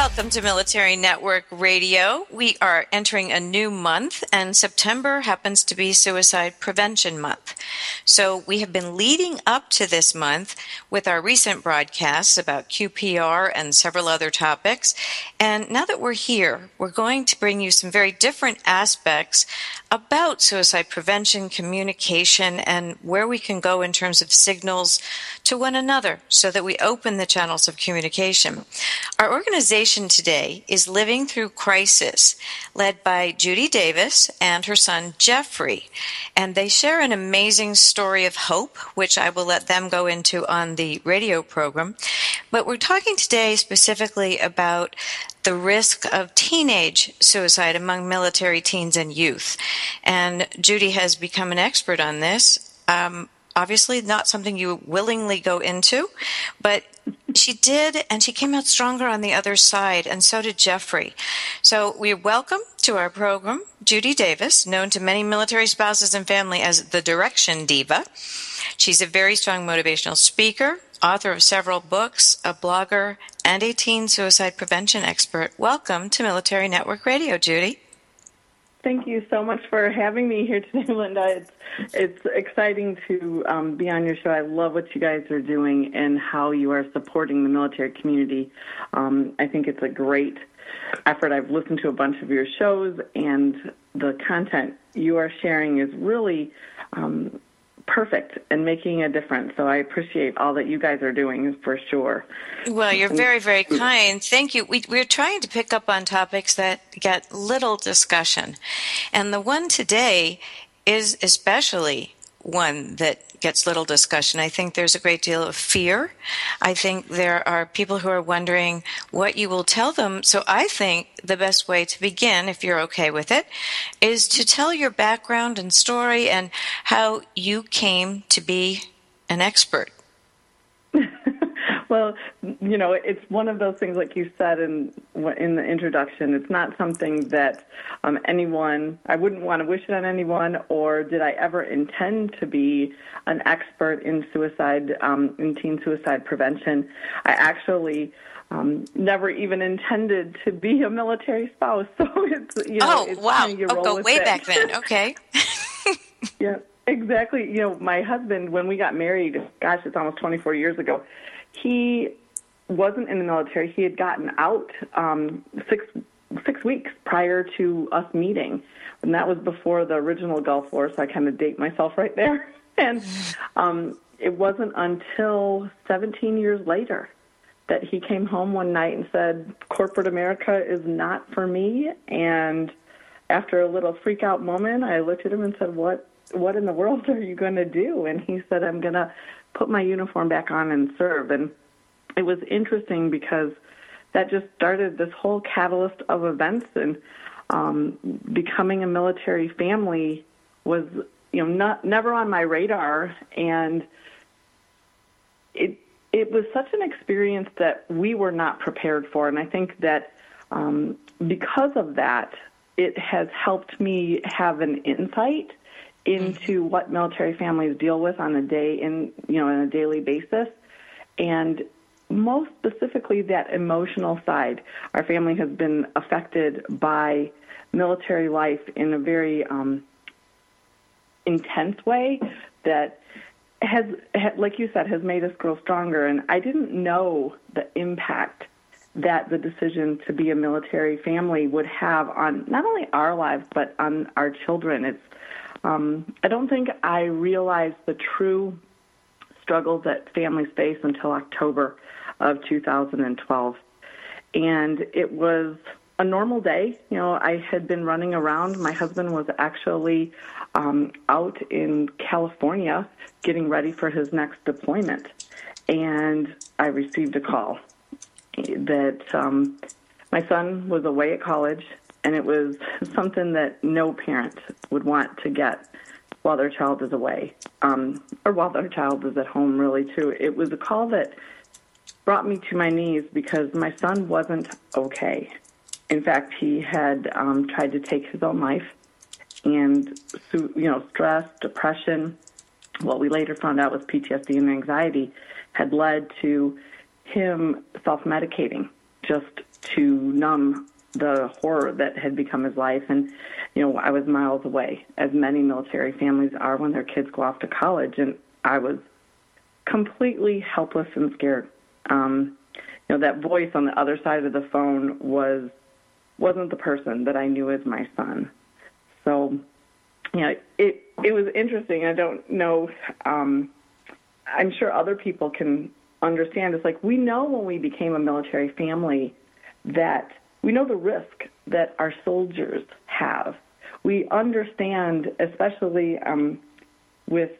Welcome to Military Network Radio. We are entering a new month, and September happens to be Suicide Prevention Month. So, we have been leading up to this month with our recent broadcasts about QPR and several other topics. And now that we're here, we're going to bring you some very different aspects about suicide prevention, communication, and where we can go in terms of signals to one another so that we open the channels of communication. Our organization today is Living Thru Crisis, led by Judy Davis and her son Geoffrey. And they share an amazing story of hope, which I will let them go into on the radio program. But we're talking today specifically about the risk of teenage suicide among military teens and youth. And Judy has become an expert on this. Um, obviously, not something you willingly go into, but she did, and she came out stronger on the other side, and so did Geoffrey. So we welcome to our program Judy Davis, known to many military spouses and family as the Direction Diva. She's a very strong motivational speaker, author of several books, a blogger, and a teen suicide prevention expert. Welcome to Military Network Radio, Judy. Thank you so much for having me here today, Linda. It's it's exciting to um, be on your show. I love what you guys are doing and how you are supporting the military community. Um, I think it's a great effort. I've listened to a bunch of your shows, and the content you are sharing is really um, perfect and making a difference. So I appreciate all that you guys are doing for sure. Well, you're very, very kind. Thank you. We, we're trying to pick up on topics that get little discussion. And the one today is especially one that gets little discussion. I think there's a great deal of fear. I think there are people who are wondering what you will tell them. So I think the best way to begin, if you're okay with it, is to tell your background and story and how you came to be an expert well, you know, it's one of those things, like you said in in the introduction. It's not something that um, anyone I wouldn't want to wish it on anyone, or did I ever intend to be an expert in suicide, um, in teen suicide prevention. I actually. Um, never even intended to be a military spouse, so it's you know. Oh it's wow! Kind of oh, go way it. back then. Okay. yeah, exactly. You know, my husband, when we got married, gosh, it's almost 24 years ago he wasn't in the military. He had gotten out um, six six weeks prior to us meeting, and that was before the original Gulf War. So I kind of date myself right there. And um, it wasn't until 17 years later that he came home one night and said, "Corporate America is not for me." And after a little freak out moment, I looked at him and said, "What? What in the world are you going to do?" And he said, "I'm going to put my uniform back on and serve. And it was interesting because that just started this whole catalyst of events and um, becoming a military family was you know not never on my radar and it it was such an experience that we were not prepared for and I think that um, because of that it has helped me have an insight into mm-hmm. what military families deal with on a day in you know on a daily basis. And most specifically that emotional side. Our family has been affected by military life in a very um, intense way that has like you said has made us grow stronger. And i didn't know the impact that the decision to be a military family would have on not only our lives but on our children. It's um, I don't think I realized the true struggles that families face until October of 2012. And it was a normal day. You know, I had been running around. My husband was actually um, out in California getting ready for his next deployment. And I received a call that um, my son was away at college, and it was something that no parent would want to get while their child is away, um, or while their child is at home, really, too. It was a call that brought me to my knees because my son wasn't okay. In fact, he had um, tried to take his own life, and you know, stress, depression, what we later found out was PTSD and anxiety, had led to him self-medicating just to numb the horror that had become his life. And, you know, I was miles away, as many military families are when their kids go off to college. And I was completely helpless and scared. Um, you know, that voice on the other side of the phone was wasn't the person that I knew as my son. So, you know, it it was interesting. I don't know. Um, I'm sure other people can understand. It's like we know when we became a military family that we know the risk that our soldiers have. We understand, especially um, with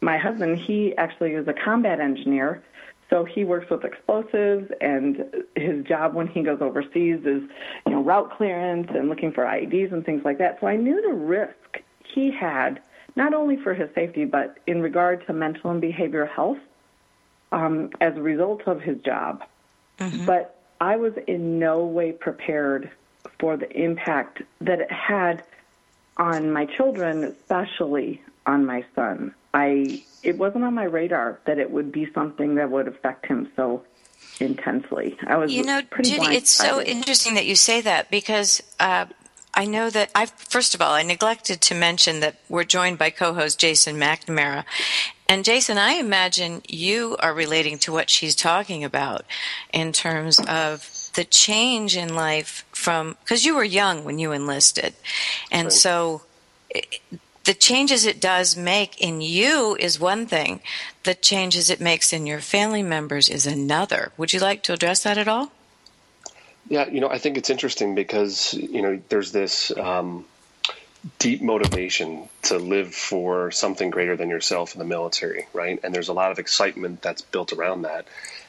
my husband, he actually is a combat engineer. So he works with explosives, and his job when he goes overseas is, you know, route clearance and looking for IEDs and things like that. So I knew the risk he had, not only for his safety, but in regard to mental and behavioral health um, as a result of his job. Mm-hmm. But I was in no way prepared for the impact that it had on my children, especially on my son. I it wasn't on my radar that it would be something that would affect him so intensely. I was you know, Judy. It's so interesting that you say that because uh, I know that I first of all I neglected to mention that we're joined by co-host Jason McNamara, and Jason, I imagine you are relating to what she's talking about in terms of the change in life from because you were young when you enlisted, and right. so. It, the changes it does make in you is one thing. The changes it makes in your family members is another. Would you like to address that at all? Yeah, you know, I think it's interesting because you know there's this um, deep motivation to live for something greater than yourself in the military, right? And there's a lot of excitement that's built around that.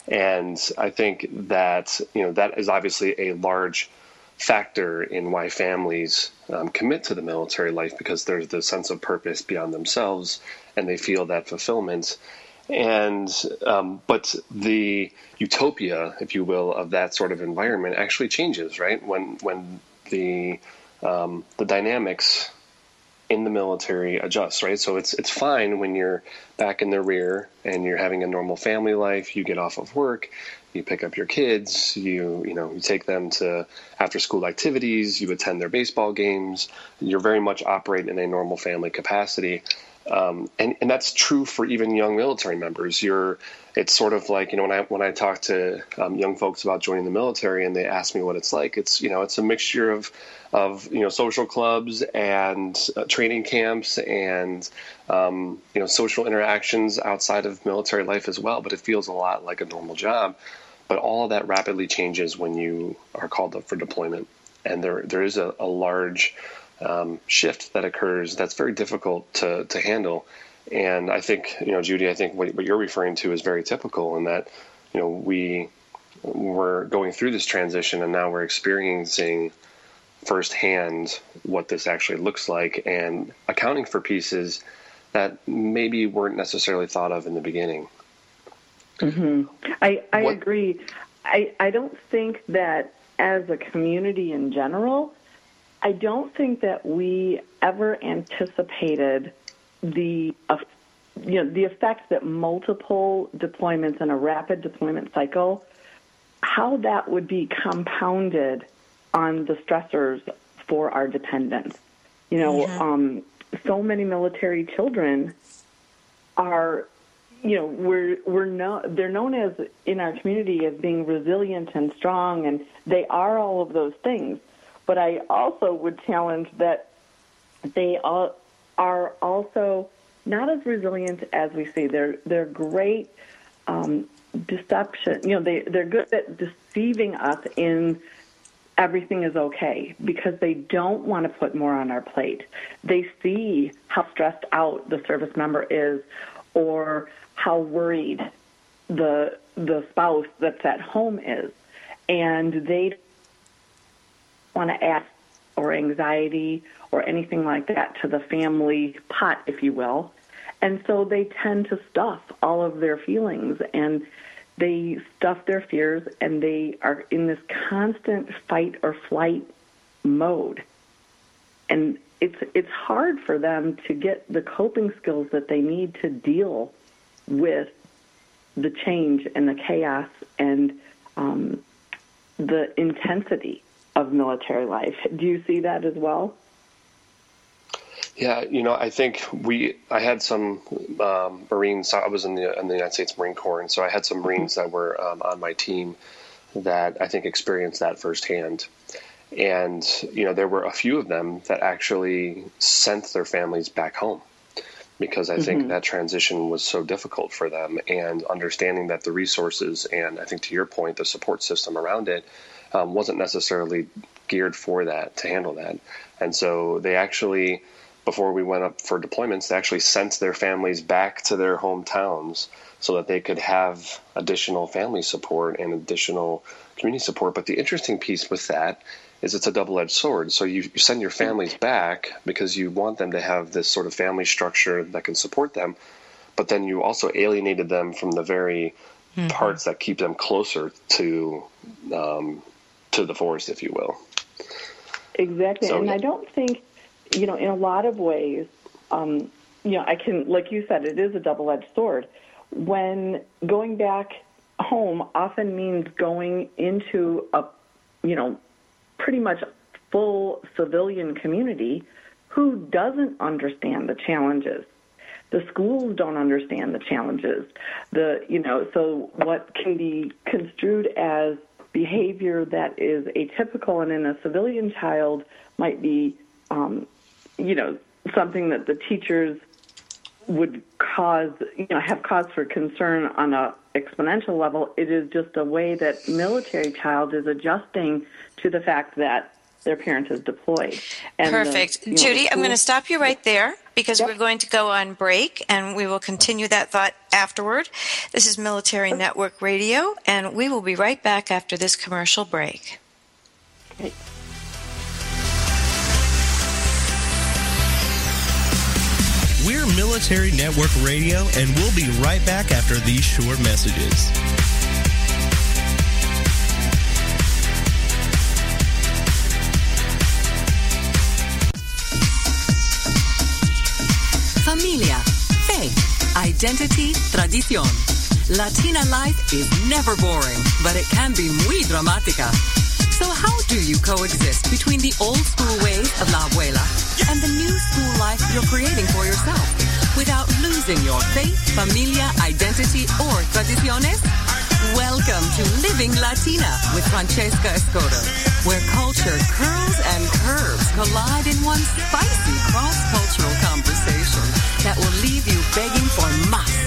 And I think that, you know, that is obviously a large factor in why families um, commit to the military life because there's the sense of purpose beyond themselves and they feel that fulfillment. And, um, but the utopia, if you will, of that sort of environment actually changes, right? When, when the, um, the dynamics in the military adjust, right? So it's it's fine when you're back in the rear and you're having a normal family life. You get off of work, you pick up your kids, you you know you take them to after school activities, you attend their baseball games. You're very much operating in a normal family capacity. Um, and, and that's true for even young military members. You're, it's sort of like you know when I when I talk to um, young folks about joining the military and they ask me what it's like. It's you know it's a mixture of of you know social clubs and uh, training camps and um, you know social interactions outside of military life as well. But it feels a lot like a normal job. But all of that rapidly changes when you are called up for deployment, and there there is a, a large um, shift that occurs that's very difficult to, to handle. And I think, you know, Judy, I think what, what you're referring to is very typical in that, you know, we were going through this transition and now we're experiencing firsthand what this actually looks like and accounting for pieces that maybe weren't necessarily thought of in the beginning. Mm-hmm. I, I agree. I, I don't think that as a community in general, I don't think that we ever anticipated the uh, you know the effect that multiple deployments in a rapid deployment cycle how that would be compounded on the stressors for our dependents. You know, mm-hmm. um, so many military children are you know we're we're no, they're known as in our community as being resilient and strong and they are all of those things but I also would challenge that they are also not as resilient as we see. They're they're great um, deception. You know, they they're good at deceiving us in everything is okay because they don't want to put more on our plate. They see how stressed out the service member is, or how worried the the spouse that's at home is, and they want to add or anxiety or anything like that to the family pot, if you will. And so they tend to stuff all of their feelings and they stuff their fears and they are in this constant fight or flight mode. And it's it's hard for them to get the coping skills that they need to deal with the change and the chaos and um, the intensity of military life. Do you see that as well? Yeah, you know, I think we. I had some um, Marines. I was in the in the United States Marine Corps, and so I had some Marines that were um, on my team that I think experienced that firsthand. And you know, there were a few of them that actually sent their families back home because I mm-hmm. think that transition was so difficult for them, and understanding that the resources and I think to your point, the support system around it um, wasn't necessarily geared for that to handle that, and so they actually before we went up for deployments, they actually sent their families back to their hometowns so that they could have additional family support and additional community support. But the interesting piece with that is it's a double-edged sword. So you, you send your families back because you want them to have this sort of family structure that can support them, but then you also alienated them from the very mm-hmm. parts that keep them closer to um, to the forest, if you will. Exactly, so, and yeah. I don't think you know, in a lot of ways, um, you know, I can, like you said, it is a double edged sword. When going back home often means going into a, you know, pretty much full civilian community who doesn't understand the challenges. The schools don't understand the challenges. The, you know, so what can be construed as behavior that is atypical and in a civilian child might be um, you know, something that the teachers would cause, you know, have cause for concern on a exponential level. It is just a way that military child is adjusting to the fact that their parent is deployed. And Perfect. The, Judy, know, I'm going to stop you right there because yep. we're going to go on break and we will continue that thought afterward. This is Military Network Radio, and we will be right back after this commercial break. Okay. We're Military Network Radio, and we'll be right back after these short messages. Identity, tradición. Latina life is never boring, but it can be muy dramática. So how do you coexist between the old school ways of La Abuela and the new school life you're creating for yourself without losing your faith, familia, identity, or tradiciones? Welcome to Living Latina with Francesca Escoto, where culture curls and curves collide in one spicy cross-cultural conversation that will leave you begging for más.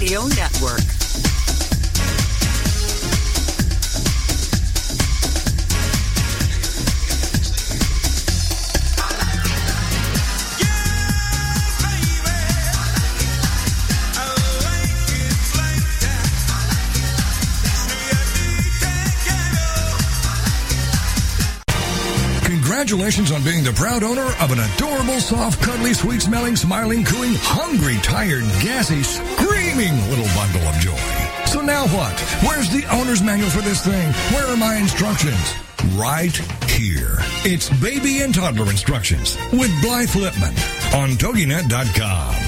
Radio Network. Congratulations on being the proud owner of an adorable, soft, cuddly, sweet smelling, smiling, cooing, hungry, tired, gassy, screaming little bundle of joy. So now what? Where's the owner's manual for this thing? Where are my instructions? Right here. It's baby and toddler instructions with Blythe Lipman on TogiNet.com.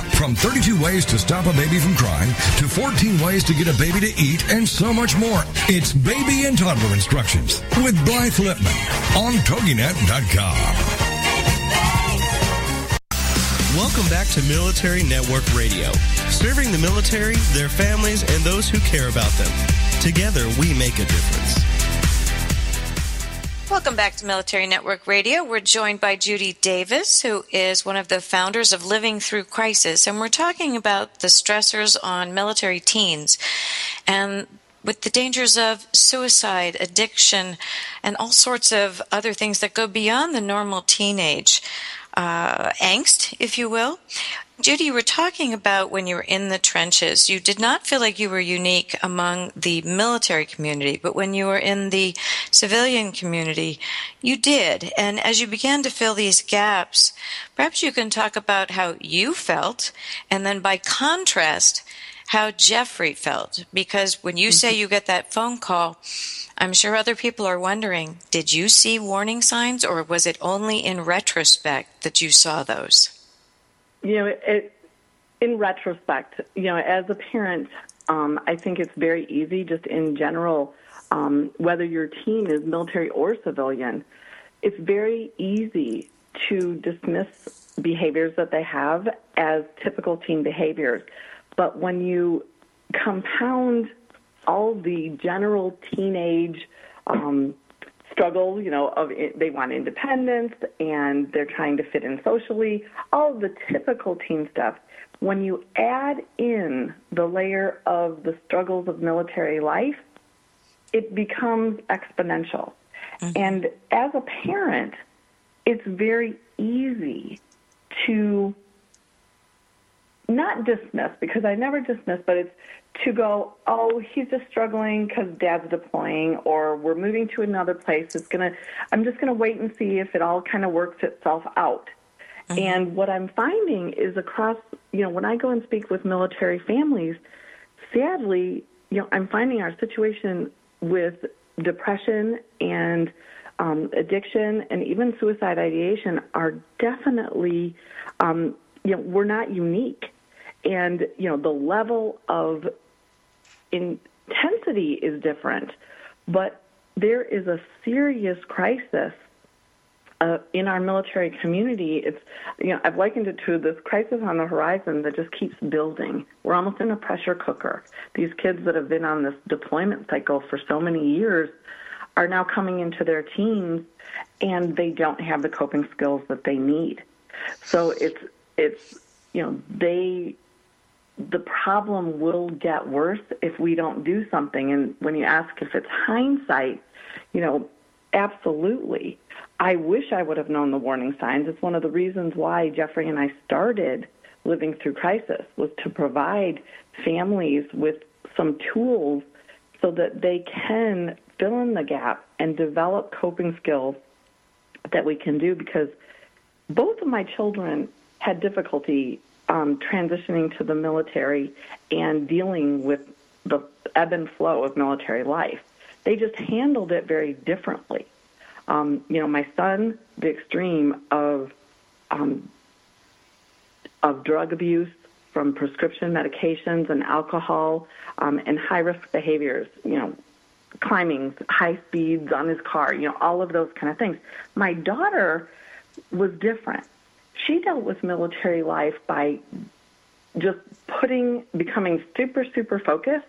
From 32 ways to stop a baby from crying to 14 ways to get a baby to eat and so much more. It's Baby and Toddler Instructions with Blythe Lipman on TogiNet.com. Welcome back to Military Network Radio, serving the military, their families, and those who care about them. Together, we make a difference. Welcome back to Military Network Radio. We're joined by Judy Davis, who is one of the founders of Living Thru Crisis, and we're talking about the stressors on military teens and with the dangers of suicide, addiction, and all sorts of other things that go beyond the normal teenage uh, angst, if you will. Judy, you were talking about when you were in the trenches, you did not feel like you were unique among the military community, but when you were in the civilian community, you did. And as you began to fill these gaps, perhaps you can talk about how you felt, and then by contrast, how Geoffrey felt. Because when you say mm-hmm. you get that phone call, I'm sure other people are wondering did you see warning signs, or was it only in retrospect that you saw those? You know, it, in retrospect, you know, as a parent, um, I think it's very easy, just in general, um, whether your teen is military or civilian, it's very easy to dismiss behaviors that they have as typical teen behaviors. But when you compound all the general teenage um, struggle, you know, of it, they want independence and they're trying to fit in socially, all the typical teen stuff. When you add in the layer of the struggles of military life, it becomes exponential. Mm-hmm. And as a parent, it's very easy to not dismiss because I never dismiss, but it's to go, oh, he's just struggling because dad's deploying, or we're moving to another place. It's gonna, I'm just gonna wait and see if it all kind of works itself out. Mm-hmm. And what I'm finding is across, you know, when I go and speak with military families, sadly, you know, I'm finding our situation with depression and um, addiction and even suicide ideation are definitely, um, you know, we're not unique and you know the level of intensity is different, but there is a serious crisis uh, in our military community. It's you know I've likened it to this crisis on the horizon that just keeps building. We're almost in a pressure cooker. These kids that have been on this deployment cycle for so many years are now coming into their teens and they don't have the coping skills that they need. So it's it's you know they the problem will get worse if we don't do something. And when you ask if it's hindsight, you know, absolutely. I wish I would have known the warning signs. It's one of the reasons why Geoffrey and I started Living Thru Crisis was to provide families with some tools so that they can fill in the gap and develop coping skills that we can do because both of my children had difficulty um, transitioning to the military and dealing with the ebb and flow of military life. They just handled it very differently. Um, you know, my son, the extreme of um, of drug abuse from prescription medications and alcohol um, and high risk behaviors. You know, climbing high speeds on his car. You know, all of those kind of things. My daughter was different she dealt with military life by just putting, becoming super, super focused.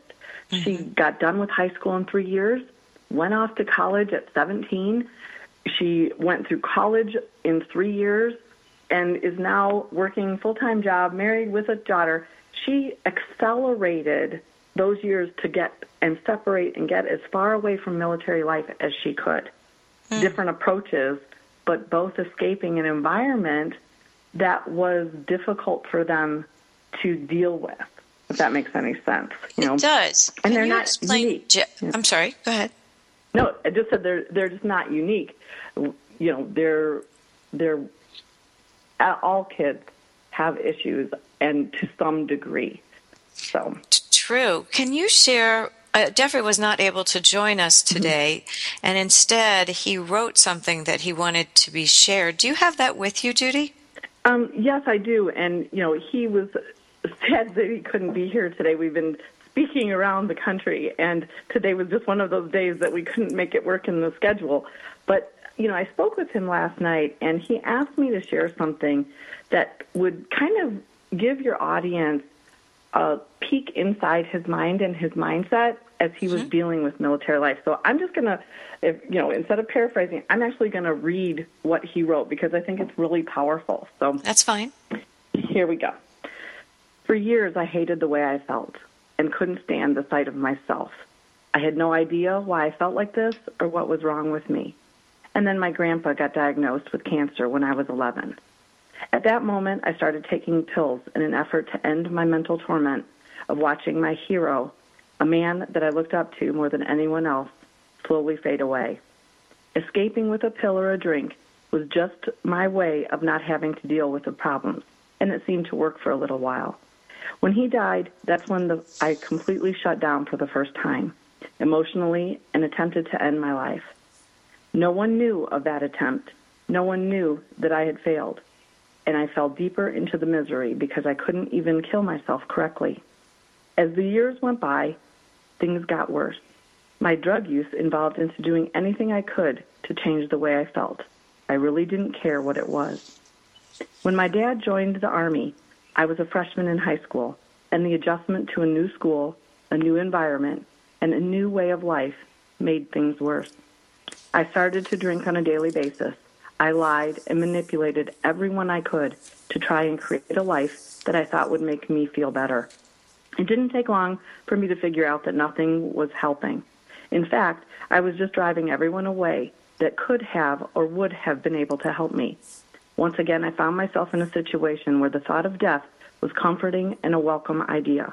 Mm-hmm. She got done with high school in three years, went off to college at 17. She went through college in three years and is now working full time job, married with a daughter. She accelerated those years to get and separate and get as far away from military life as she could. Mm. Different approaches, but both escaping an environment that was difficult for them to deal with. If that makes any sense, you know. It does. And Can they're not explain, unique. I'm sorry. Go ahead. No, I just said they're they're just not unique. You know, they're they're all kids have issues, and to some degree. So true. Can you share uh, Geoffrey was not able to join us mm-hmm. today, mm-hmm. and instead he wrote something that he wanted to be shared. Do you have that with you, Judy? Um, yes, I do. And, you know, he was sad that he couldn't be here today. We've been speaking around the country, and today was just one of those days that we couldn't make it work in the schedule. But you know, I spoke with him last night, and he asked me to share something that would kind of give your audience a peek inside his mind and his mindset as he was mm-hmm. dealing with military life. So I'm just going to, you know, instead of paraphrasing, I'm actually going to read what he wrote because I think it's really powerful. So that's fine. Here we go. For years, I hated the way I felt and couldn't stand the sight of myself. I had no idea why I felt like this or what was wrong with me. And then my grandpa got diagnosed with cancer when I was 11. At that moment, I started taking pills in an effort to end my mental torment of watching my hero a man that I looked up to more than anyone else slowly fade away. Escaping with a pill or a drink was just my way of not having to deal with the problems, and it seemed to work for a little while. When he died, that's when the, I completely shut down for the first time, emotionally, and attempted to end my life. No one knew of that attempt. No one knew that I had failed. And I fell deeper into the misery because I couldn't even kill myself correctly. As the years went by, things got worse. My drug use involved into doing anything I could to change the way I felt. I really didn't care what it was. When my dad joined the Army, I was a freshman in high school, and the adjustment to a new school, a new environment, and a new way of life made things worse. I started to drink on a daily basis. I lied and manipulated everyone I could to try and create a life that I thought would make me feel better. It didn't take long for me to figure out that nothing was helping. In fact, I was just driving everyone away that could have or would have been able to help me. Once again, I found myself in a situation where the thought of death was comforting and a welcome idea.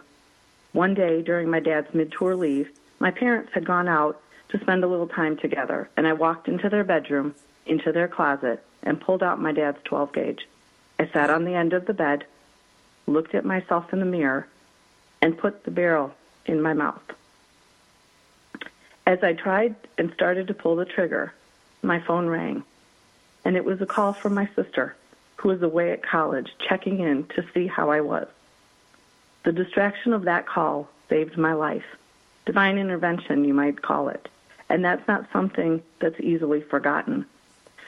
One day during my dad's mid tour leave, my parents had gone out to spend a little time together, and I walked into their bedroom, into their closet, and pulled out my dad's 12 gauge. I sat on the end of the bed, looked at myself in the mirror, and put the barrel in my mouth. As I tried and started to pull the trigger, my phone rang, and it was a call from my sister, who was away at college checking in to see how I was. The distraction of that call saved my life. Divine intervention, you might call it. And that's not something that's easily forgotten.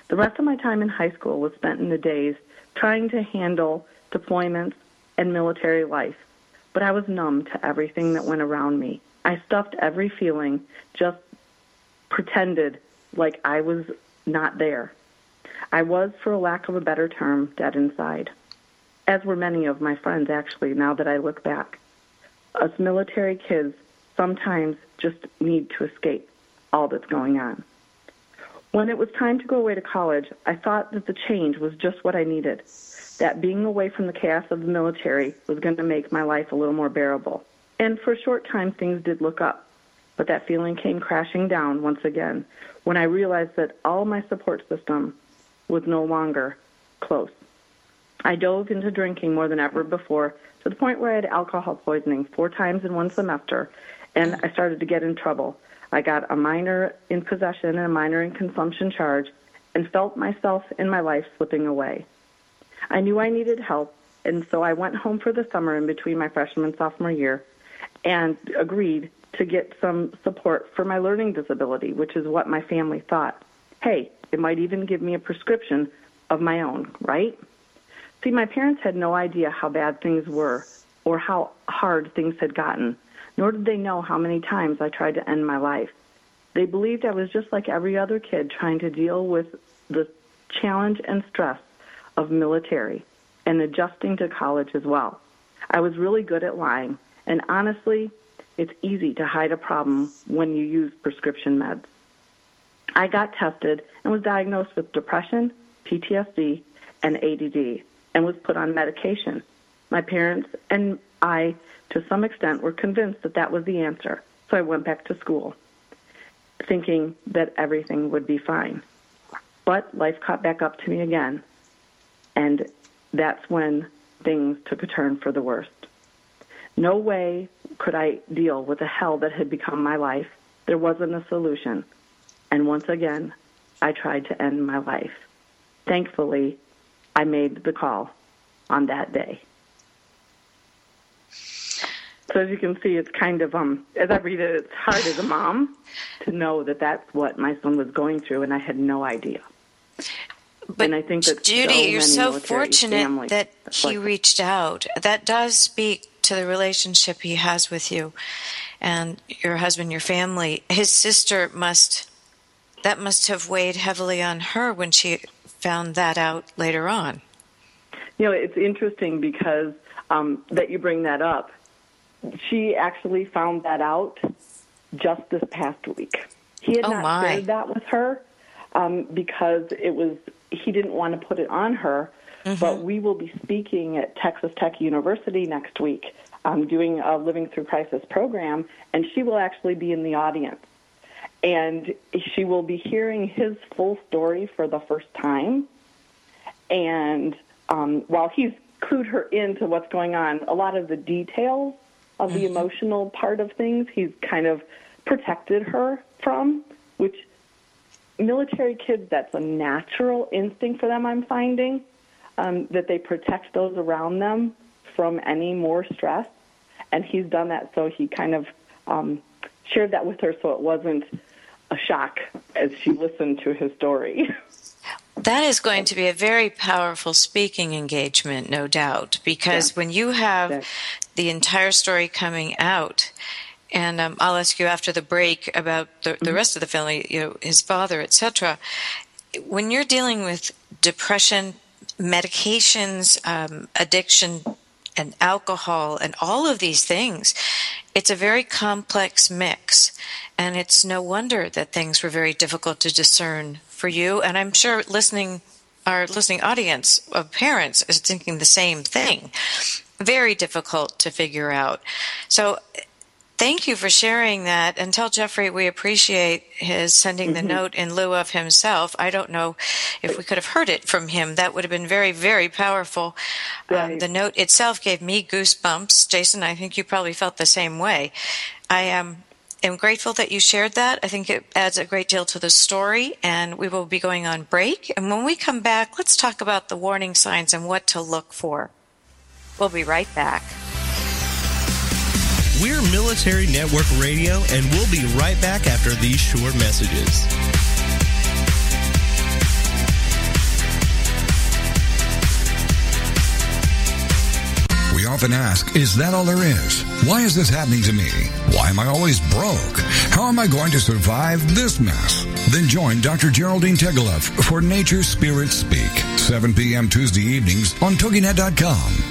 The rest of my time in high school was spent in the days trying to handle deployments and military life but I was numb to everything that went around me. I stuffed every feeling, just pretended like I was not there. I was, for lack of a better term, dead inside, as were many of my friends, actually, now that I look back. Us military kids sometimes just need to escape all that's going on. When it was time to go away to college, I thought that the change was just what I needed that being away from the chaos of the military was going to make my life a little more bearable. And for a short time, things did look up. But that feeling came crashing down once again when I realized that all my support system was no longer close. I dove into drinking more than ever before to the point where I had alcohol poisoning four times in one semester, and I started to get in trouble. I got a minor in possession and a minor in consumption charge and felt myself and my life slipping away. I knew I needed help, and so I went home for the summer in between my freshman and sophomore year and agreed to get some support for my learning disability, which is what my family thought. Hey, it might even give me a prescription of my own, right? See, my parents had no idea how bad things were or how hard things had gotten, nor did they know how many times I tried to end my life. They believed I was just like every other kid trying to deal with the challenge and stress of military and adjusting to college as well. I was really good at lying, and honestly, it's easy to hide a problem when you use prescription meds. I got tested and was diagnosed with depression, PTSD, and ADD, and was put on medication. My parents and I, to some extent, were convinced that that was the answer, so I went back to school, thinking that everything would be fine. But life caught back up to me again, and that's when things took a turn for the worst. No way could I deal with the hell that had become my life. There wasn't a solution. And once again, I tried to end my life. Thankfully, I made the call on that day. So as you can see, it's kind of um as I read it, it's hard as a mom to know that that's what my son was going through, and I had no idea. But and I think that Judy, so you're so fortunate that he like- reached out. That does speak to the relationship he has with you and your husband, your family. His sister must that must have weighed heavily on her when she found that out later on. You know, it's interesting because um, that you bring that up. She actually found that out just this past week. He had Oh, not my. shared that with her um, because it was he didn't want to put it on her. Mm-hmm. But we will be speaking at Texas Tech University next week, um, doing a Living Thru Crisis program, and she will actually be in the audience and she will be hearing his full story for the first time. And um, while he's clued her into what's going on, a lot of the details of the emotional part of things he's kind of protected her from, military kids, that's a natural instinct for them, I'm finding, um, that they protect those around them from any more stress. And he's done that, so he kind of um, shared that with her so it wasn't a shock as she listened to his story. That is going to be a very powerful speaking engagement, no doubt, because Yeah. when you have Yeah. the entire story coming out, and um, I'll ask you after the break about the, Mm-hmm. the rest of the family, you know, his father, etc. When you're dealing with depression, medications, um, addiction, and alcohol, and all of these things, it's a very complex mix. And it's no wonder that things were very difficult to discern for you. And I'm sure listening, our listening audience of parents is thinking the same thing. Very difficult to figure out. So thank you for sharing that and tell Geoffrey we appreciate his sending the note in lieu of himself. I don't know if we could have heard it from him. That would have been very, very powerful. Um, the note itself gave me goosebumps. Jason, I think you probably felt the same way. I am. am grateful that you shared that. I think it adds a great deal to the story, and we will be going on break. And when we come back, let's talk about the warning signs and what to look for. We'll be right back. We're Military Network Radio, and we'll be right back after these short messages. We often ask, is that all there is? Why is this happening to me? Why am I always broke? How am I going to survive this mess? Then join Dr. Geraldine Tegeloff for Nature Spirit Speak, 7 p.m. Tuesday evenings on TogiNet.com.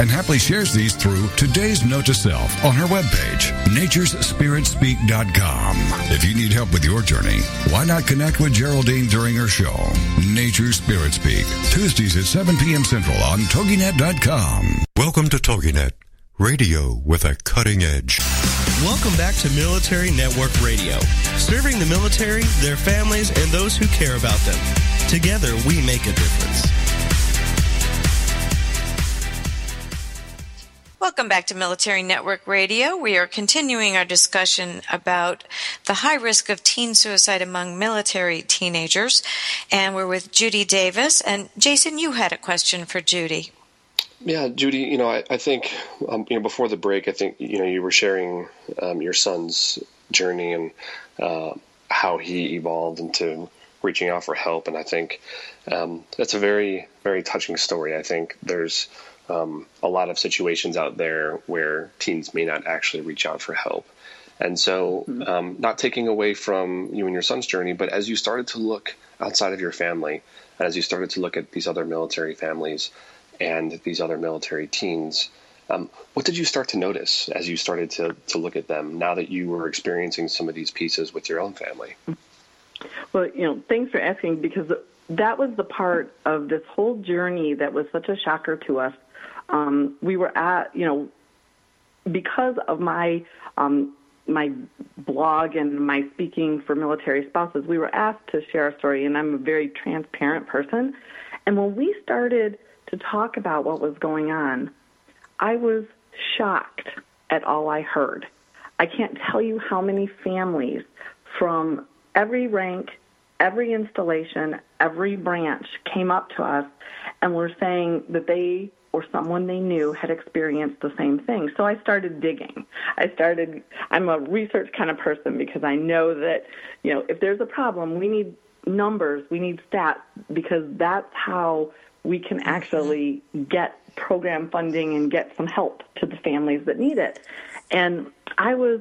and happily shares these through today's note to self on her webpage, naturespiritspeak.com. If you need help with your journey, why not connect with Geraldine during her show, Nature Spirit Speak, Tuesdays at 7 p.m. Central on TogiNet.com. Welcome to TogiNet, radio with a cutting edge. Welcome back to Military Network Radio, serving the military, their families, and those who care about them. Together, we make a difference. Welcome back to Military Network Radio. We are continuing our discussion about the high risk of teen suicide among military teenagers. And we're with Judy Davis. And Jason, you had a question for Judy. Yeah, Judy, you know, I, I think, um, you know, before the break, I think, you know, you were sharing um, your son's journey and uh, how he evolved into reaching out for help. And I think um, that's a very, very touching story. I think there's um, a lot of situations out there where teens may not actually reach out for help. And so, um, not taking away from you and your son's journey, but as you started to look outside of your family, and as you started to look at these other military families and these other military teens, um, what did you start to notice as you started to, to look at them now that you were experiencing some of these pieces with your own family? Well, you know, thanks for asking because that was the part of this whole journey that was such a shocker to us. Um, we were at, you know, because of my um, my blog and my speaking for military spouses, we were asked to share our story, and I'm a very transparent person. And when we started to talk about what was going on, I was shocked at all I heard. I can't tell you how many families from every rank, every installation, every branch came up to us and were saying that they or someone they knew had experienced the same thing. So I started digging. I started, I'm a research kind of person because I know that, you know, if there's a problem, we need numbers, we need stats, because that's how we can actually get program funding and get some help to the families that need it. And I was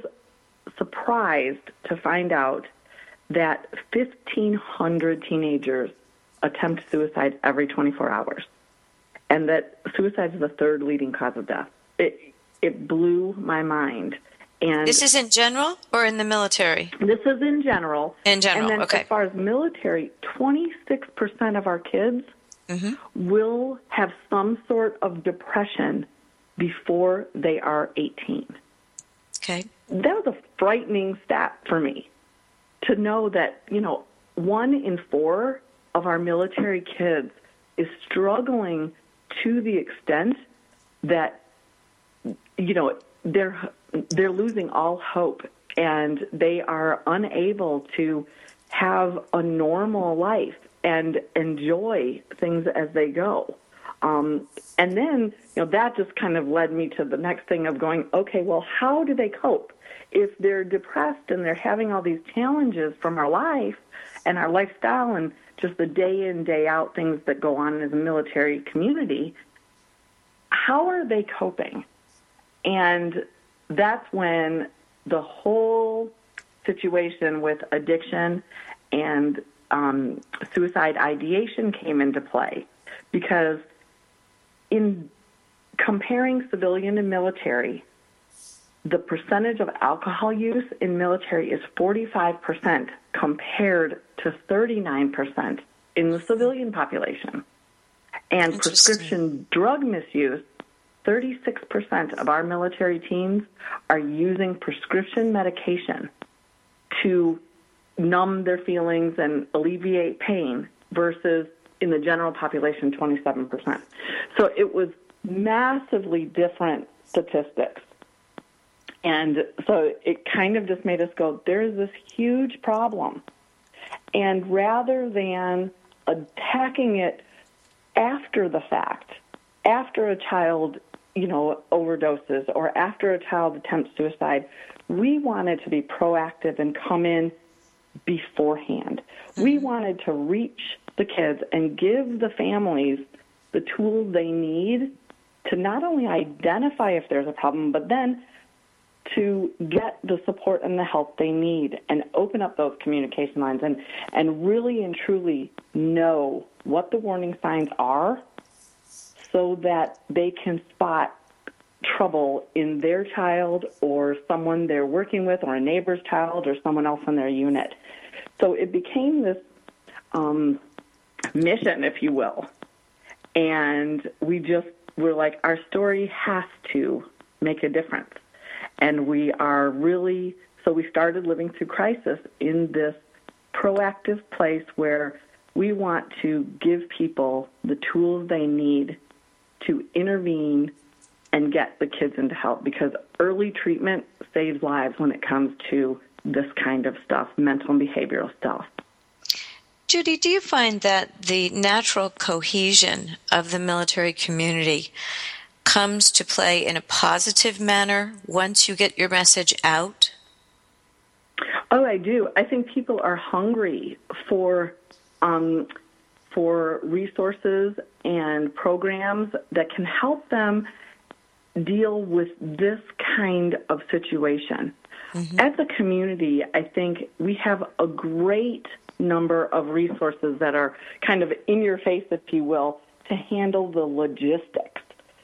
surprised to find out that 1,500 teenagers attempt suicide every 24 hours and that suicide is the third leading cause of death. It it blew my mind. And this is in general or in the military? This is in general. In general, and then okay. As far as military, 26% of our kids mm-hmm. will have some sort of depression before they are 18. Okay. That was a frightening stat for me to know that, you know, one in four of our military kids is struggling to the extent that you know they're they're losing all hope and they are unable to have a normal life and enjoy things as they go. Um, and then, you know, that just kind of led me to the next thing of going, okay, well, how do they cope? If they're depressed and they're having all these challenges from our life and our lifestyle and just the day in, day out things that go on in the military community, how are they coping? And that's when the whole situation with addiction and um, suicide ideation came into play because in comparing civilian and military, the percentage of alcohol use in military is 45% compared to 39% in the civilian population. And prescription drug misuse, 36% of our military teens are using prescription medication to numb their feelings and alleviate pain versus in the general population 27%. So it was massively different statistics and so it kind of just made us go, there's this huge problem. And rather than attacking it after the fact, after a child, you know, overdoses or after a child attempts suicide, we wanted to be proactive and come in beforehand. We mm-hmm. wanted to reach the kids and give the families the tools they need to not only identify if there's a problem, but then to get the support and the help they need and open up those communication lines and, and really and truly know what the warning signs are so that they can spot trouble in their child or someone they're working with or a neighbor's child or someone else in their unit. So it became this um, mission, if you will. And we just were like, our story has to make a difference. And we are really, so we started Living Thru Crisis in this proactive place where we want to give people the tools they need to intervene and get the kids into help because early treatment saves lives when it comes to this kind of stuff, mental and behavioral stuff. Judy, do you find that the natural cohesion of the military community comes to play in a positive manner once you get your message out? Oh, I do. I think people are hungry for um, for resources and programs that can help them deal with this kind of situation. Mm-hmm. As a community, I think we have a great number of resources that are kind of in your face, if you will, to handle the logistics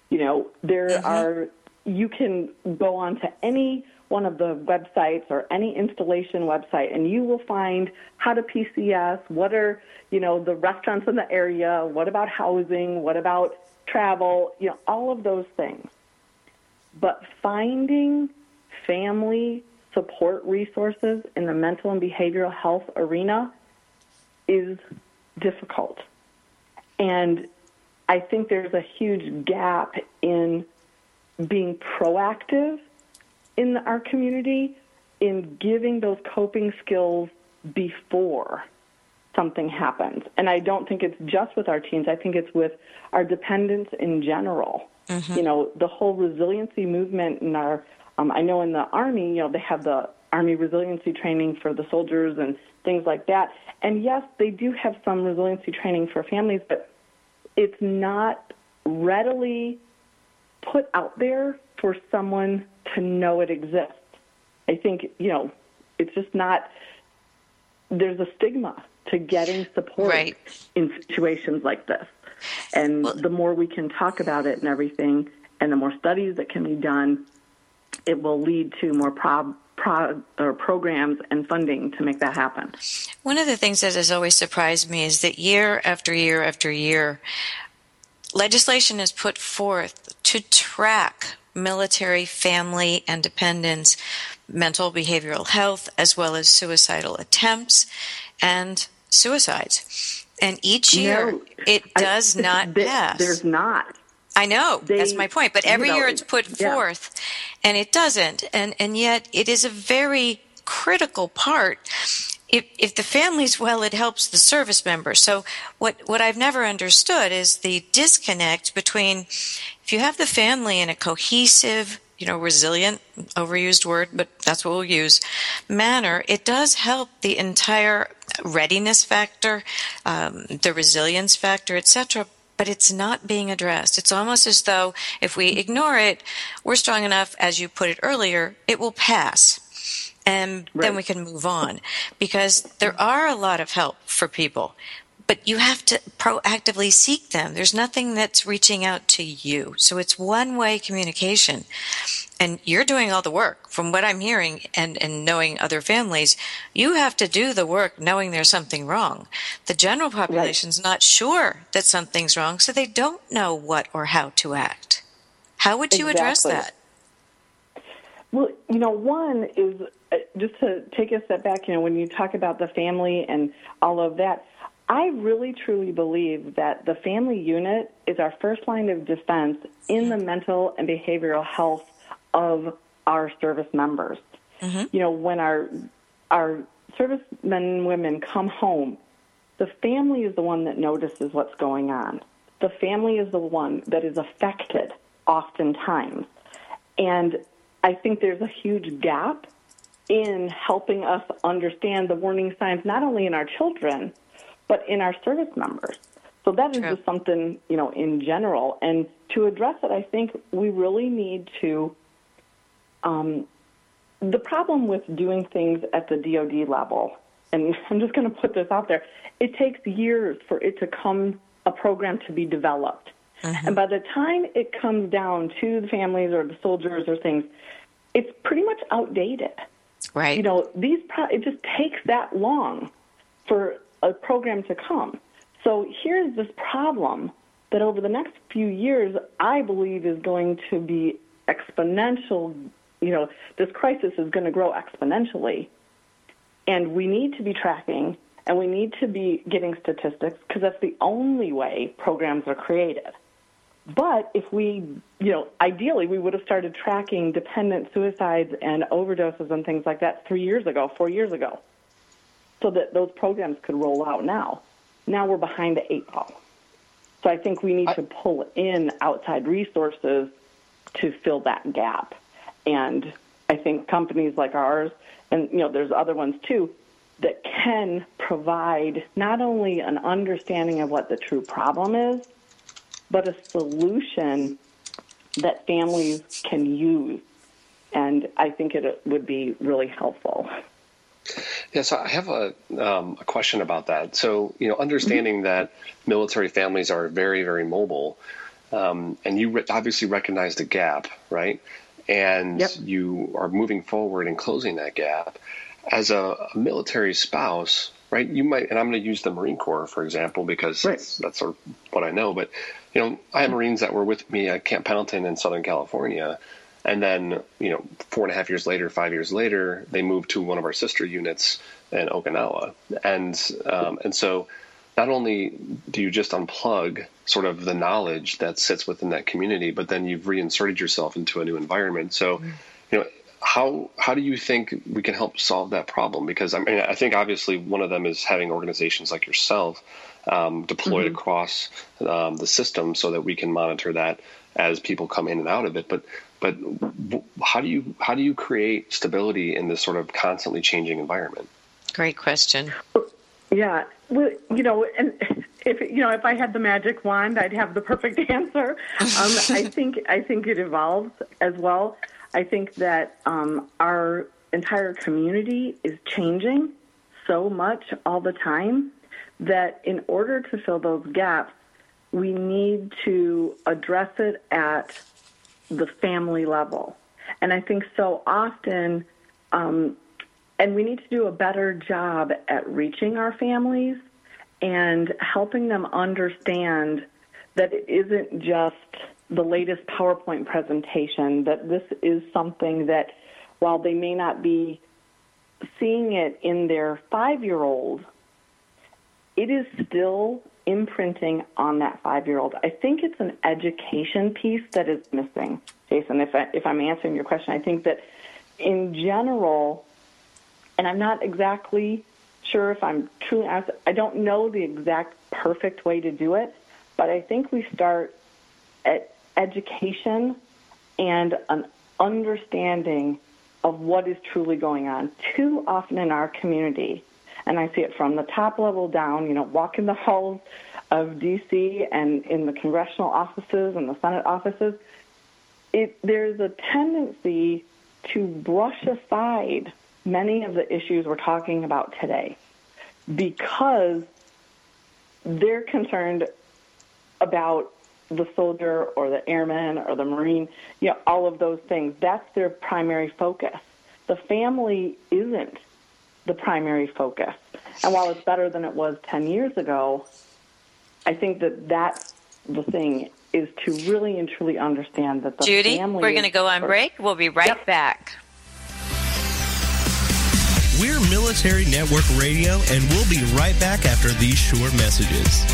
you know, there mm-hmm. are, you can go on to any one of the websites or any installation website and you will find how to PCS, what are, you know, the restaurants in the area, what about housing, what about travel, you know, all of those things. but finding family support resources in the mental and behavioral health arena is difficult. And I think there's a huge gap in being proactive in our community in giving those coping skills before something happens. And I don't think it's just with our teens, I think it's with our dependents in general. Mm-hmm. You know, the whole resiliency movement in our, um, I know in the Army, you know, they have the Army resiliency training for the soldiers and things like that. And yes, they do have some resiliency training for families, but it's not readily put out there for someone to know it exists. I think, you know, it's just not, there's a stigma to getting support right. in situations like this. And well, the more we can talk about it and everything, and the more studies that can be done, it will lead to more prob- pro- or programs and funding to make that happen. One of the things that has always surprised me is that year after year after year, legislation is put forth to track military, family, and dependents' mental behavioral health, as well as suicidal attempts and suicides. And each year, no, it does I, not pass. There's not. I know they, that's my point. But every you know, year it's put yeah. forth, and it doesn't. And and yet it is a very critical part. If if the family's well, it helps the service member. So what what I've never understood is the disconnect between if you have the family in a cohesive, you know, resilient, overused word, but that's what we'll use, manner, it does help the entire readiness factor, um, the resilience factor, etc but it's not being addressed. It's almost as though if we ignore it, we're strong enough, as you put it earlier, it will pass. And right. then we can move on. Because there are a lot of help for people, but you have to proactively seek them. There's nothing that's reaching out to you. So it's one way communication and you're doing all the work from what i'm hearing and, and knowing other families you have to do the work knowing there's something wrong the general population's right. not sure that something's wrong so they don't know what or how to act how would you exactly. address that well you know one is uh, just to take a step back you know when you talk about the family and all of that I really truly believe that the family unit is our first line of defense in the mental and behavioral health of our service members. Mm-hmm. You know, when our our servicemen and women come home, the family is the one that notices what's going on. The family is the one that is affected oftentimes. And I think there's a huge gap in helping us understand the warning signs not only in our children, but in our service members. So that is True. just something, you know, in general. And to address it, I think we really need to um, the problem with doing things at the DoD level, and I'm just going to put this out there, it takes years for it to come a program to be developed. Mm-hmm. And by the time it comes down to the families or the soldiers or things, it's pretty much outdated. right You know, these pro- it just takes that long for a program to come. So here's this problem that over the next few years, I believe is going to be exponential you know, this crisis is going to grow exponentially. And we need to be tracking and we need to be getting statistics because that's the only way programs are created. But if we, you know, ideally we would have started tracking dependent suicides and overdoses and things like that three years ago, four years ago, so that those programs could roll out now. Now we're behind the eight ball. So I think we need I, to pull in outside resources to fill that gap. And I think companies like ours, and you know, there's other ones too, that can provide not only an understanding of what the true problem is, but a solution that families can use. And I think it would be really helpful. Yes, I have a, um, a question about that. So, you know, understanding mm-hmm. that military families are very, very mobile, um, and you re- obviously recognize the gap, right? and yep. you are moving forward and closing that gap. As a, a, military spouse, right? You might, and I'm going to use the Marine Corps for example because right. that's, that's sort of what I know. But you know, I have Marines that were with me at Camp Pendleton in Southern California, And then, you know, four and a half years later, five years later, they moved to one of our sister units in Okinawa. And, um, and so not only do you just unplug sort of the knowledge that sits within that community, but then you've reinserted yourself into a new environment. So, mm-hmm. you know, how how do you think we can help solve that problem? Because I mean, I think obviously one of them is having organizations like yourself um, deployed mm-hmm. across um, the system so that we can monitor that as people come in and out of it. But but how do you how do you create stability in this sort of constantly changing environment? Great question. Yeah, well, you know, and if you know, if I had the magic wand, I'd have the perfect answer. Um, I think I think it evolves as well. I think that um, our entire community is changing so much all the time that in order to fill those gaps, we need to address it at the family level. And I think so often, um, and we need to do a better job at reaching our families and helping them understand that it isn't just the latest PowerPoint presentation, that this is something that while they may not be seeing it in their five year old, it is still imprinting on that five year old. I think it's an education piece that is missing, Jason. If, I, if I'm answering your question, I think that in general, and I'm not exactly sure if I'm truly, I don't know the exact perfect way to do it, but I think we start at education and an understanding of what is truly going on. Too often in our community, and I see it from the top level down, you know, walking the halls of D.C. and in the congressional offices and the Senate offices, it, there's a tendency to brush aside many of the issues we're talking about today because they're concerned about the soldier or the airman or the marine, you know, all of those things. That's their primary focus. The family isn't the primary focus. And while it's better than it was 10 years ago, I think that that's the thing is to really and truly understand that the Judy, family we're going to go on break. We'll be right yep. back. We're Military Network Radio, and we'll be right back after these short messages.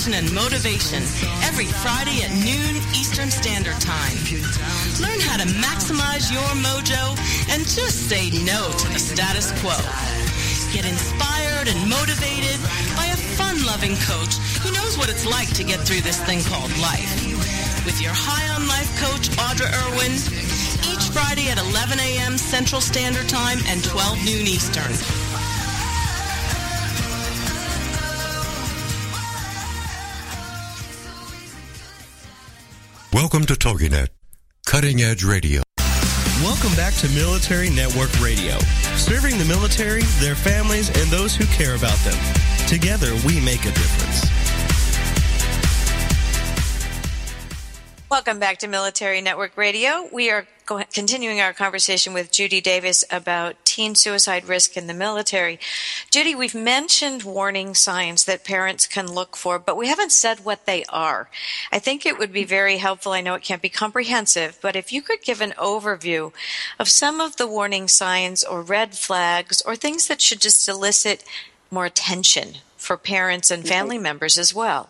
Inspiration, and motivation every Friday at noon Eastern Standard Time. Learn how to maximize your mojo and just say no to the status quo. Get inspired and motivated by a fun-loving coach who knows what it's like to get through this thing called life. With your High on Life coach, Audra Irwin, each Friday at 11 a.m. Central Standard Time and 12 noon Eastern. Welcome to TogiNet, cutting edge radio. Welcome back to Military Network Radio, serving the military, their families, and those who care about them. Together, we make a difference. Welcome back to Military Network Radio. We are continuing our conversation with Judy Davis about teen suicide risk in the military. Judy, we've mentioned warning signs that parents can look for, but we haven't said what they are. I think it would be very helpful. I know it can't be comprehensive, but if you could give an overview of some of the warning signs or red flags or things that should just elicit more attention for parents and family members as well.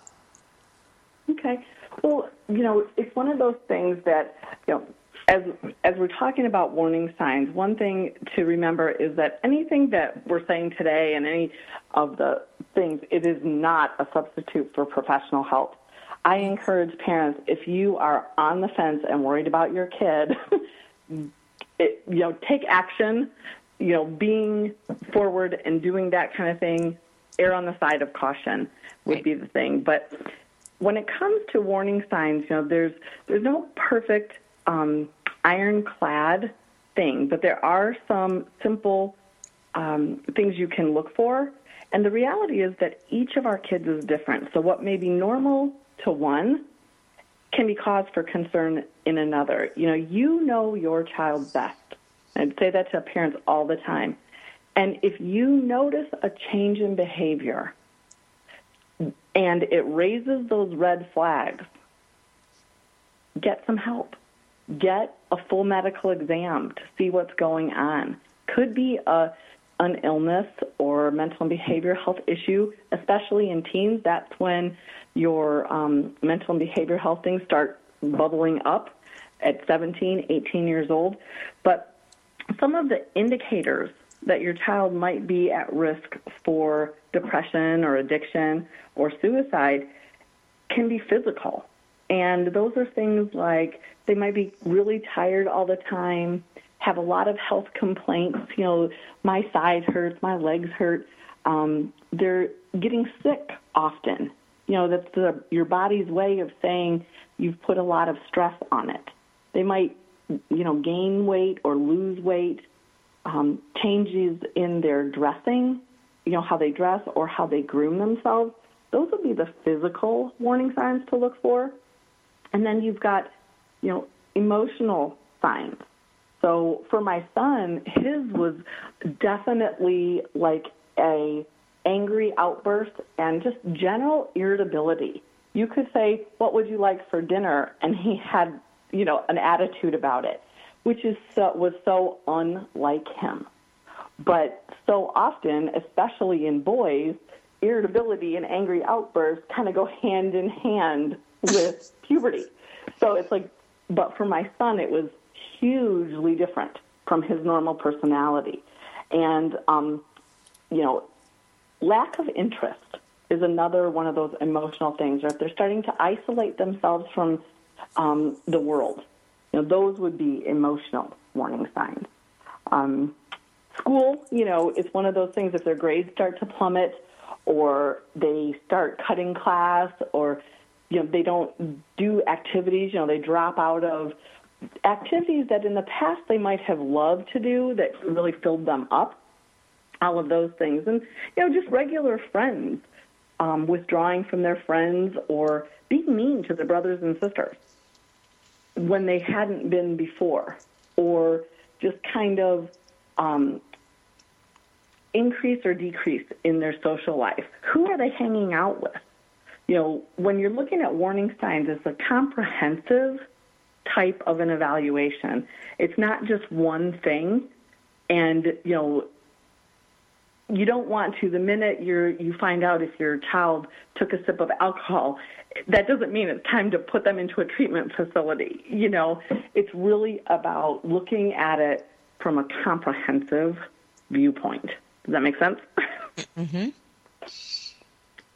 Okay. Well, you know, it's one of those things that, you know, as as we're talking about warning signs, one thing to remember is that anything that we're saying today and any of the things, it is not a substitute for professional help. I encourage parents if you are on the fence and worried about your kid, it, you know, take action. You know, being forward and doing that kind of thing, err on the side of caution would right. be the thing. But when it comes to warning signs, you know, there's there's no perfect um, ironclad thing, but there are some simple um, things you can look for. And the reality is that each of our kids is different. So what may be normal to one can be cause for concern in another. You know, you know your child best. I'd say that to parents all the time. And if you notice a change in behavior and it raises those red flags, get some help. Get a full medical exam to see what's going on. Could be a an illness or mental and behavioral health issue, especially in teens. That's when your um, mental and behavioral health things start bubbling up at 17, 18 years old. But some of the indicators that your child might be at risk for depression or addiction or suicide can be physical. And those are things like they might be really tired all the time, have a lot of health complaints. You know, my side hurts, my legs hurt. Um, they're getting sick often. You know, that's the, your body's way of saying you've put a lot of stress on it. They might, you know, gain weight or lose weight. Um, changes in their dressing, you know, how they dress or how they groom themselves. Those would be the physical warning signs to look for. And then you've got, you know, emotional signs. So for my son, his was definitely like a angry outburst and just general irritability. You could say, "What would you like for dinner?" and he had, you know, an attitude about it, which is so, was so unlike him. But so often, especially in boys, irritability and angry outbursts kind of go hand in hand with puberty. So it's like, but for my son, it was hugely different from his normal personality. And, um, you know, lack of interest is another one of those emotional things, or if they're starting to isolate themselves from um, the world, you know, those would be emotional warning signs. Um, school, you know, it's one of those things if their grades start to plummet or they start cutting class or you know they don't do activities you know they drop out of activities that in the past they might have loved to do that really filled them up all of those things. And you know just regular friends um, withdrawing from their friends or being mean to their brothers and sisters when they hadn't been before or just kind of um, increase or decrease in their social life who are they hanging out with you know, when you're looking at warning signs, it's a comprehensive type of an evaluation. It's not just one thing. And, you know, you don't want to the minute you you find out if your child took a sip of alcohol that doesn't mean it's time to put them into a treatment facility you know it's really about looking at it from a comprehensive viewpoint does that make sense mm-hmm.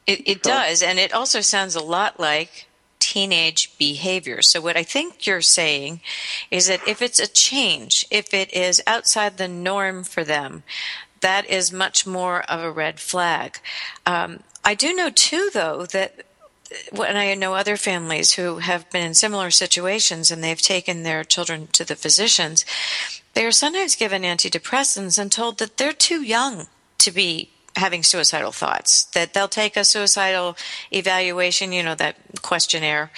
It, it does, and it also sounds a lot like teenage behavior. So, what I think you're saying is that if it's a change, if it is outside the norm for them, that is much more of a red flag. Um, I do know, too, though, that when I know other families who have been in similar situations and they've taken their children to the physicians, they are sometimes given antidepressants and told that they're too young to be having suicidal thoughts that they'll take a suicidal evaluation you know that questionnaire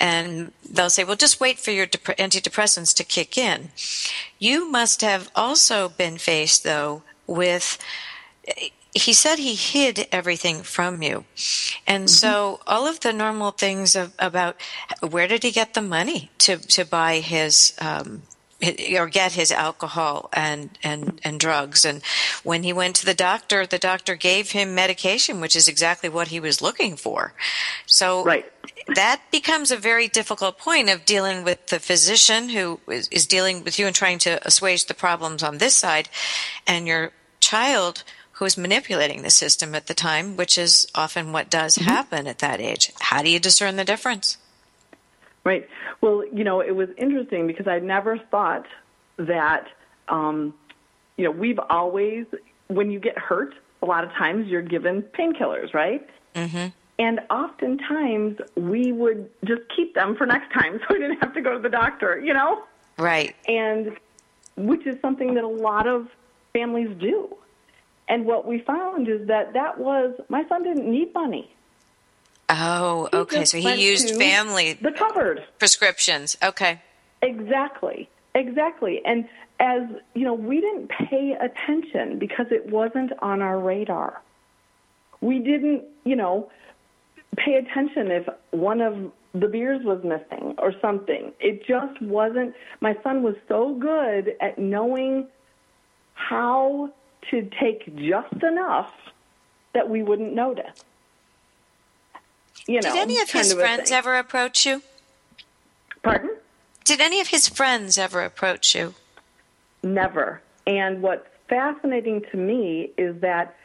and they'll say well just wait for your dep- antidepressants to kick in you must have also been faced though with he said he hid everything from you. And mm-hmm. so all of the normal things of, about where did he get the money to, to buy his um, or get his alcohol and, and, and drugs. And when he went to the doctor, the doctor gave him medication, which is exactly what he was looking for. So right. that becomes a very difficult point of dealing with the physician who is, is dealing with you and trying to assuage the problems on this side and your child who is manipulating the system at the time, which is often what does mm-hmm. happen at that age. How do you discern the difference? Right. Well, you know, it was interesting because I never thought that, um, you know, we've always, when you get hurt, a lot of times you're given painkillers, right? Mm-hmm. And oftentimes we would just keep them for next time so we didn't have to go to the doctor, you know? Right. And which is something that a lot of families do. And what we found is that that was, my son didn't need money. Oh, okay. So he used family the cupboard prescriptions. Okay. Exactly. Exactly. And as, you know, we didn't pay attention because it wasn't on our radar. We didn't, you know, pay attention if one of the beers was missing or something. It just wasn't. My son was so good at knowing how to take just enough that we wouldn't notice. You know, Did any of his of friends ever approach you? Pardon? Did any of his friends ever approach you? Never. And what's fascinating to me is that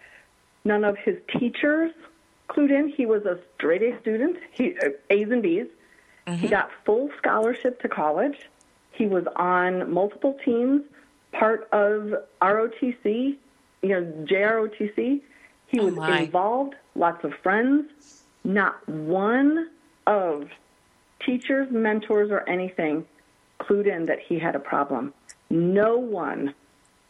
none of his teachers clued in. He was a straight A student, he, uh, A's and B's. Mm-hmm. He got full scholarship to college. He was on multiple teams, part of ROTC, you know, JROTC. He oh was my. involved, lots of friends. Not one of teachers, mentors, or anything clued in that he had a problem. No one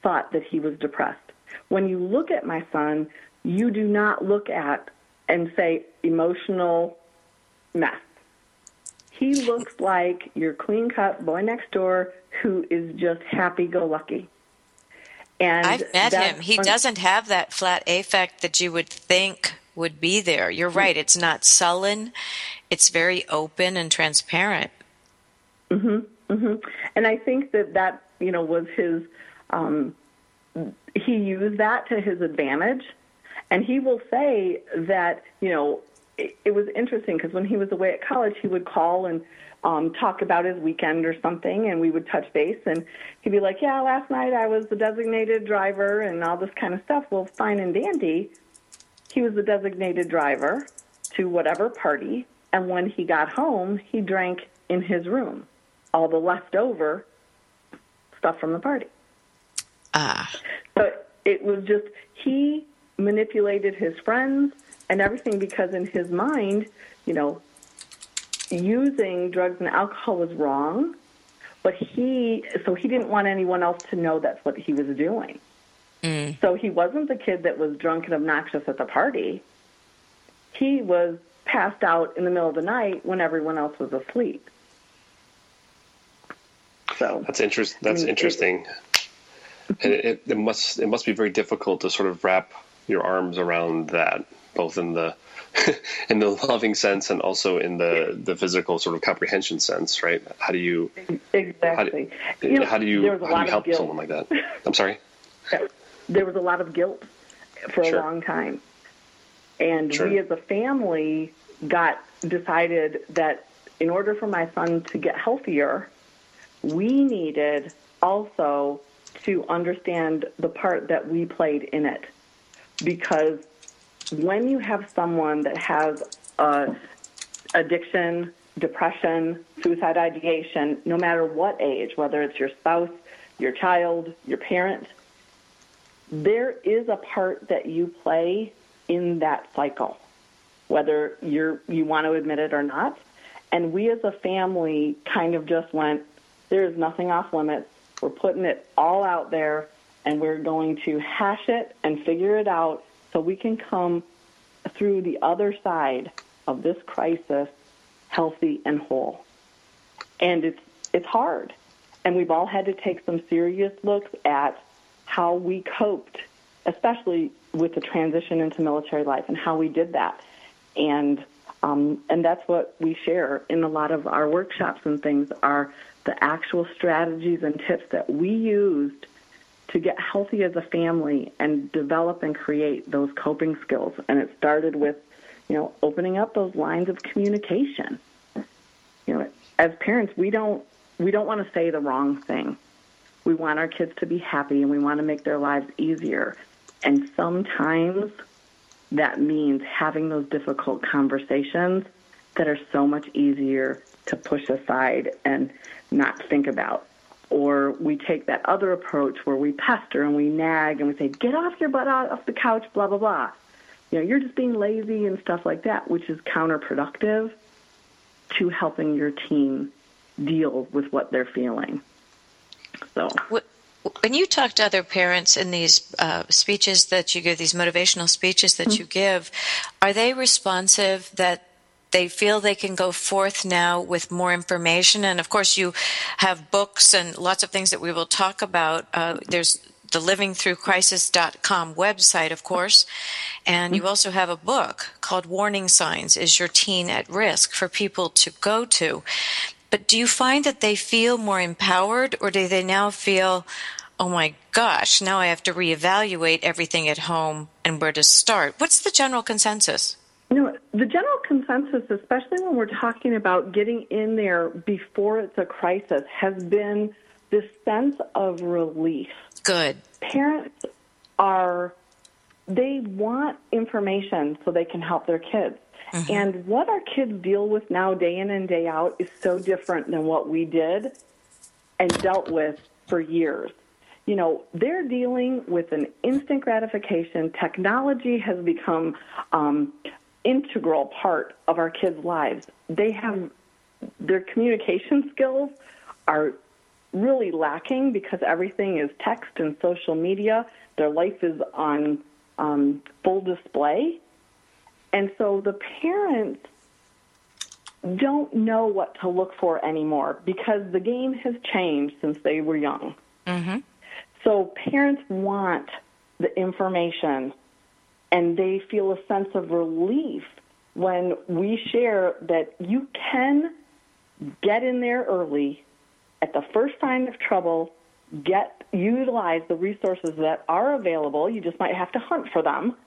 thought that he was depressed. When you look at my son, you do not look at and say emotional mess. He looks like your clean cut boy next door who is just happy go lucky. And I've met him. He doesn't have that flat affect that you would think would be there. You're mm-hmm. right. It's not sullen. It's very open and transparent. Mhm. Mhm. And I think that that, you know, was his um he used that to his advantage and he will say that, you know, it, it was interesting because when he was away at college, he would call and um, talk about his weekend or something, and we would touch base. And he'd be like, "Yeah, last night I was the designated driver and all this kind of stuff." Well, fine and dandy. He was the designated driver to whatever party, and when he got home, he drank in his room all the leftover stuff from the party. Ah. So it was just he manipulated his friends and everything because in his mind, you know, using drugs and alcohol was wrong, but he so he didn't want anyone else to know that's what he was doing. Mm. So he wasn't the kid that was drunk and obnoxious at the party. He was passed out in the middle of the night when everyone else was asleep. So that's interesting. That's I mean, interesting. It, and it, it must it must be very difficult to sort of wrap your arms around that, both in the in the loving sense and also in the the physical sort of comprehension sense, right? How do you exactly? How do, you, know, how do you, how do you help someone like that? I'm sorry. There was a lot of guilt for a long time, and sure. we as a family got decided that in order for my son to get healthier, we needed also to understand the part that we played in it. Because when you have someone that has uh, addiction, depression, suicide ideation, no matter what age, whether it's your spouse, your child, your parent, there is a part that you play in that cycle, whether you're you want to admit it or not. And we as a family kind of just went, there is nothing off limits. We're putting it all out there and we're going to hash it and figure it out so we can come through the other side of this crisis healthy and whole. And it's it's hard. And we've all had to take some serious looks at how we coped, especially with the transition into military life and how we did that. And um, and that's what we share in a lot of our workshops and things are the actual strategies and tips that we used to get healthy as a family and develop and create those coping skills. And it started with, you know, opening up those lines of communication. You know, as parents, we don't we don't want to say the wrong thing. We want our kids to be happy and we want to make their lives easier. And sometimes that means having those difficult conversations that are so much easier to push aside and not think about or we take that other approach where we pester and we nag and we say, get off your butt off the couch, blah, blah, blah. You know, you're just being lazy and stuff like that, which is counterproductive to helping your team deal with what they're feeling. So. When you talk to other parents in these uh, speeches that you give, these motivational speeches that mm-hmm. you give, are they responsive that they feel they can go forth now with more information. And of course, you have books and lots of things that we will talk about. Uh, there's the livingthrucrisis.com website, of course. And you also have a book called Warning Signs Is Your Teen at Risk for people to go to. But do you find that they feel more empowered or do they now feel, oh my gosh, now I have to reevaluate everything at home and where to start? What's the general consensus? You know, the general consensus, especially when we're talking about getting in there before it's a crisis, has been this sense of relief. Good. Parents are, they want information so they can help their kids. Mm-hmm. And what our kids deal with now, day in and day out, is so different than what we did and dealt with for years. You know, they're dealing with an instant gratification. Technology has become um, integral part of our kids' lives. They have their communication skills are really lacking because everything is text and social media. Their life is on um, full display. And so the parents don't know what to look for anymore because the game has changed since they were young. Mm-hmm. So parents want the information and they feel a sense of relief when we share that you can get in there early at the first sign of trouble, get utilize the resources that are available. You just might have to hunt for them,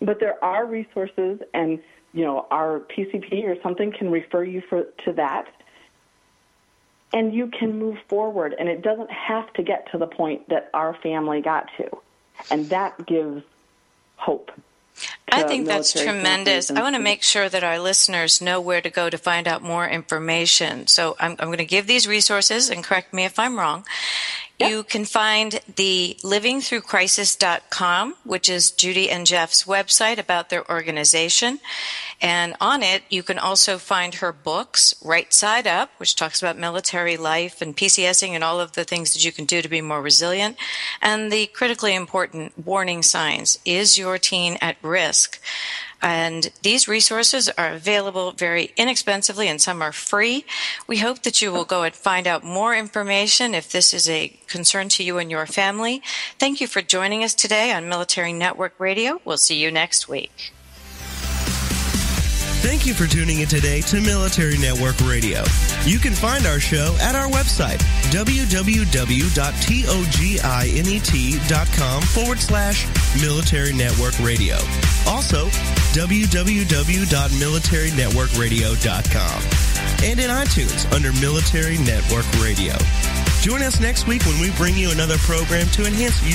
but there are resources, and you know our PCP or something can refer you for, to that, and you can move forward. And it doesn't have to get to the point that our family got to, and that gives hope. I think that's tremendous. I want to make sure that our listeners know where to go to find out more information. So I'm, I'm going to give these resources and correct me if I'm wrong. You can find the livingthrucrisis.com, which is Judy and Jeff's website about their organization. And on it, you can also find her books, Right Side Up, which talks about military life and PCSing and all of the things that you can do to be more resilient. And the critically important warning signs. Is your teen at risk? And these resources are available very inexpensively and some are free. We hope that you will go and find out more information if this is a concern to you and your family. Thank you for joining us today on Military Network Radio. We'll see you next week. Thank you for tuning in today to Military Network Radio. You can find our show at our website, www.toginet.com forward slash Military Network Radio. Also, www.militarynetworkradio.com. And in iTunes under Military Network Radio. Join us next week when we bring you another program to enhance your